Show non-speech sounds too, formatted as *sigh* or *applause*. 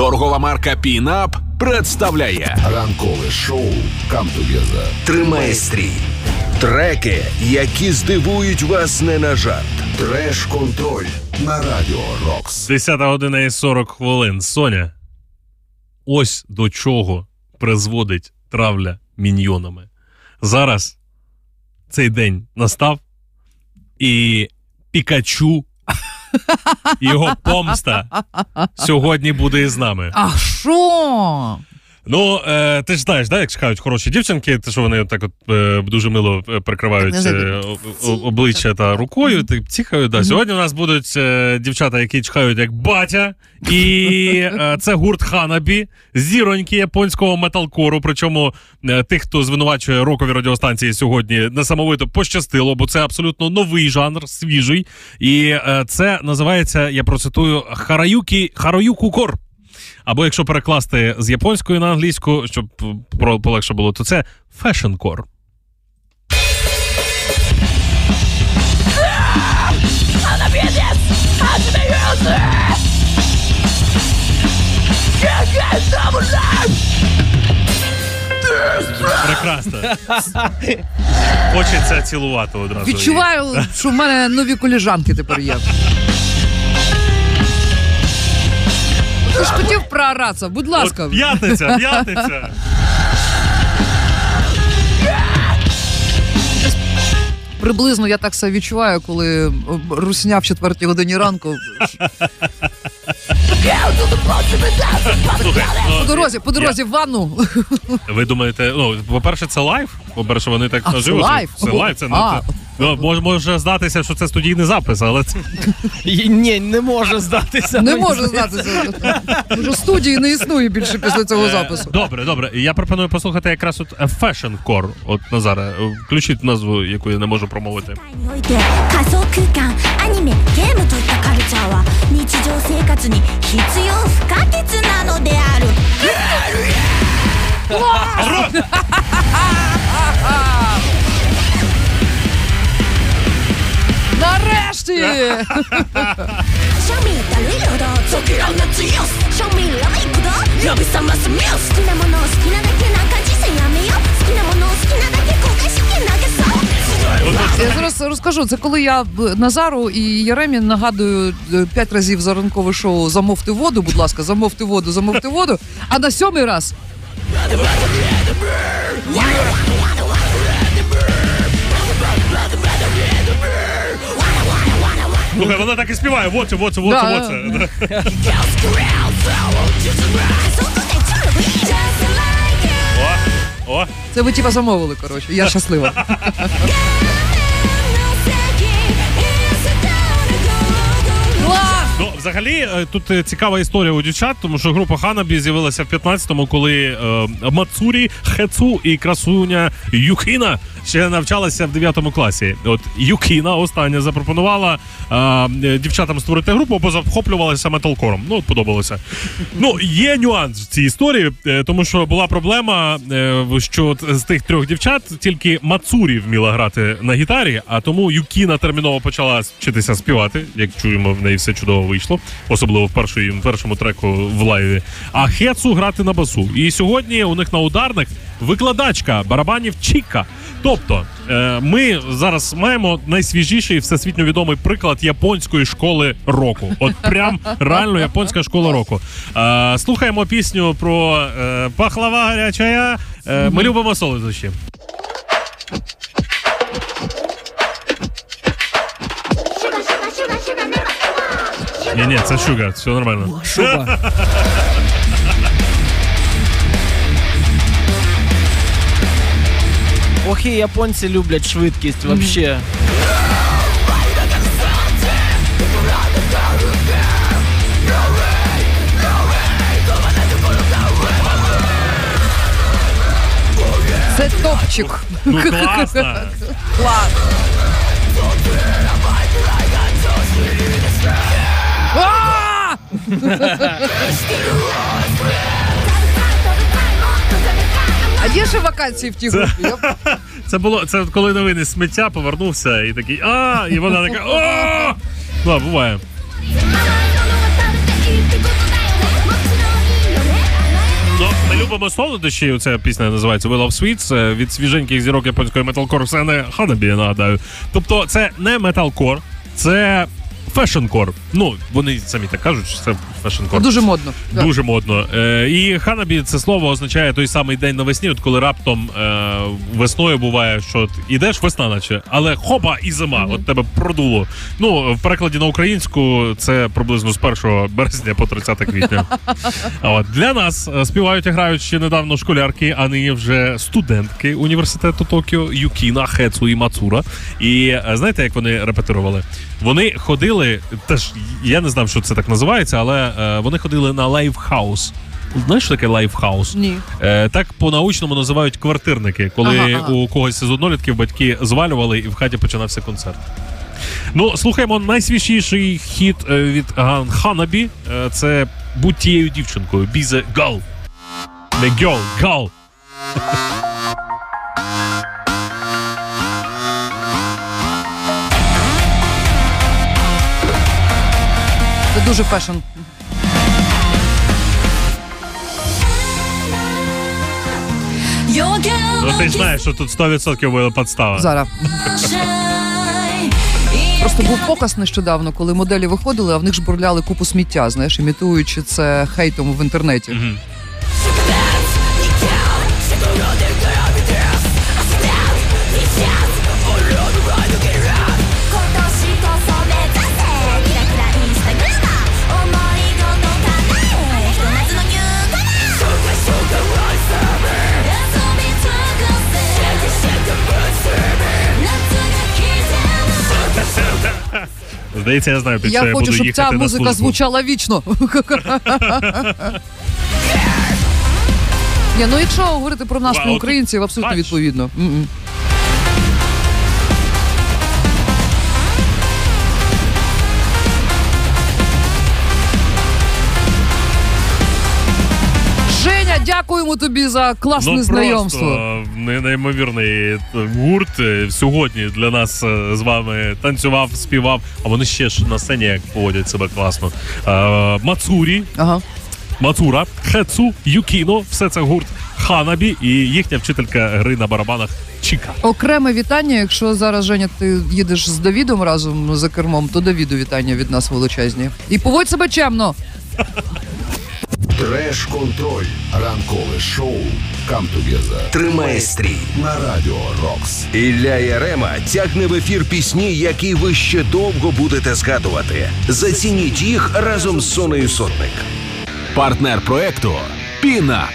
Торгова марка Пінап представляє Ранкове шоу «Come Together». Тримає стрій. Треки, які здивують вас не на жарт. Треш-контроль на Радіо Рокс. 10 година і 40 хвилин. Соня. Ось до чого призводить травля міньйонами. Зараз цей день настав, і Пікачу, його помста сьогодні буде із нами. А що? Ну, е, ти ж знаєш, да, як чекають хороші дівчинки, те, що вони так от е, дуже мило е, прикривають е, о- обличчя та рукою, так ціхають. Да. Сьогодні у нас будуть е, дівчата, які чекають як батя, і е, це гурт Ханабі, зіроньки японського металкору. Причому е, тих, хто звинувачує рокові радіостанції сьогодні, несамовито пощастило, бо це абсолютно новий жанр, свіжий. І е, це називається, я процитую, Хараюкі Harajuku Core. Або якщо перекласти з японської на англійську, щоб полегше було, то це fashion-core. Прекрасно. Хочеться цілувати одразу. Відчуваю, що в мене нові коліжанки тепер є. Ти ж хотів прооратися, будь ласка. От п'ятниця, *laughs* п'ятниця. Приблизно я так себе відчуваю, коли русня в четвертій годині ранку. Слухай, ну, По дорозі, по дорозі в ванну. Ви думаєте, ну, по-перше, це live. По-перше, вони так А, це наживо. live? Це live, це не А. це- ну, може, може здатися, що це студійний запис, але це І Ні, не може здатися. Не мені можу здається. знати. Вже студії не існує більше після цього запису. добре, добре. Я пропоную послухати якраз от е, Fashion Core. От Назара, е, включіть назву, яку я не можу промовити. において仮想空間アニメゲームといったカルチャーは日常生活に必要不可欠なのである Я зараз розкажу. Це коли я Назару і Єремі нагадую е, п'ять разів за ранкове шоу замовте воду, будь ласка, замовте воду, замовте воду. А на сьомий раз Слухай, вона так і співає. Воце, воце, воце, Да. воце. О, о. Це ви типа замовили, коротше. Я щаслива. Ну, взагалі, е, тут е, цікава історія у дівчат, тому що група Ханабі з'явилася в 15-му, коли е, Мацурі, Хецу і красуня Юхіна ще навчалася в 9 класі. От Юкіна остання запропонувала е, дівчатам створити групу, бо захоплювалася металкором. Ну, от подобалося. Ну, є нюанс в цій історії, е, тому що була проблема, е, що з тих трьох дівчат тільки Мацурі вміла грати на гітарі, а тому Юкіна терміново почала вчитися співати. Як чуємо, в неї все чудово вийшло, особливо в першої- в першому треку в лайві. А Хецу грати на басу. І сьогодні у них на ударних викладачка барабанів Чіка. Тобто, е, ми зараз маємо найсвіжіший всесвітньо відомий приклад японської школи року. От прям реально японська школа року. Е, слухаємо пісню про е, пахлава гарячая. Е, ми любимо солодощі. Ні, ні, це шуга, все нормально. Шуба. *laughs* Ох, і японці люблять швидкість вообще. Це топчик. Ну класно. Клас. А! А є ще вакансії в тій групі? Я- Це було це коли новини сміття повернувся і такий а, і вона така о! Ну, буває. Ну, Ми любимо солодощі. Ця пісня називається «We Love Sweets» е, від свіженьких зірок японської металкор сцени Ханабі, я нагадаю. Тобто, це не металкор, це fashion-core. Ну, вони самі так кажуть, що це fashion-core. Дуже модно. Да. Дуже модно. Е, і ханабі це слово означає той самий день навесні, от коли раптом е, весною буває, що от ідеш весна, наче, але хопа і зима. От тебе продуло. Ну, в перекладі на українську це приблизно з 1 березня по 30 квітня. *laughs* А от для нас е, співають і грають ще недавно школярки, а нині вже студентки університету Токіо Юкіна, Хецу і Мацура. І е, знаєте, як вони репетирували? Вони ходили, теж я не знав, що це так називається, але е, вони ходили на live house. Знаєш, що таке live house? Ні. Е, так по-научному називають квартирники, коли Ага, ага. у когось із однолітків батьки звалювали і в хаті починався концерт. Ну, слухаємо найсвіжіший хіт е, від Ган Ханабі. Е, Це будь тією дівчинкою. Be the gal. Не girl, gal. Це дуже fashion. Ну ти ж знаєш, що тут 100% була підстава. Зараз. Просто був показ нещодавно, коли моделі виходили, а в них ж бурляли купу сміття, знаєш, імітуючи це хейтом в інтернеті. Мгм. Здається, я знаю, під що Я я хочу, щоб ця музика звучала вічно. *laughs* Ні, ну якщо говорити про нас, про українців, абсолютно відповідно. Дякуємо тобі за класне ну, знайомство. Не- неймовірний гурт е, сьогодні для нас е, з вами танцював, співав, а вони ще ж на сцені як поводять себе класно. Е, Мацурі, Ага. Мацура, Хецу, Юкіно, все це гурт Ханабі і їхня вчителька гри на барабанах Чіка. Окреме вітання. Якщо зараз Женя, ти їдеш з Давідом разом за кермом, то Давіду вітання від нас величезні. І поводь себе чемно. Треш-контроль. Ранкове шоу Камтугеза. Тримає стрій. на Радіо Рокс. Ілля Ярема тягне в ефір пісні, які ви ще довго будете згадувати. Зацініть їх разом з Сонею Сотник. Партнер проекту Пінап.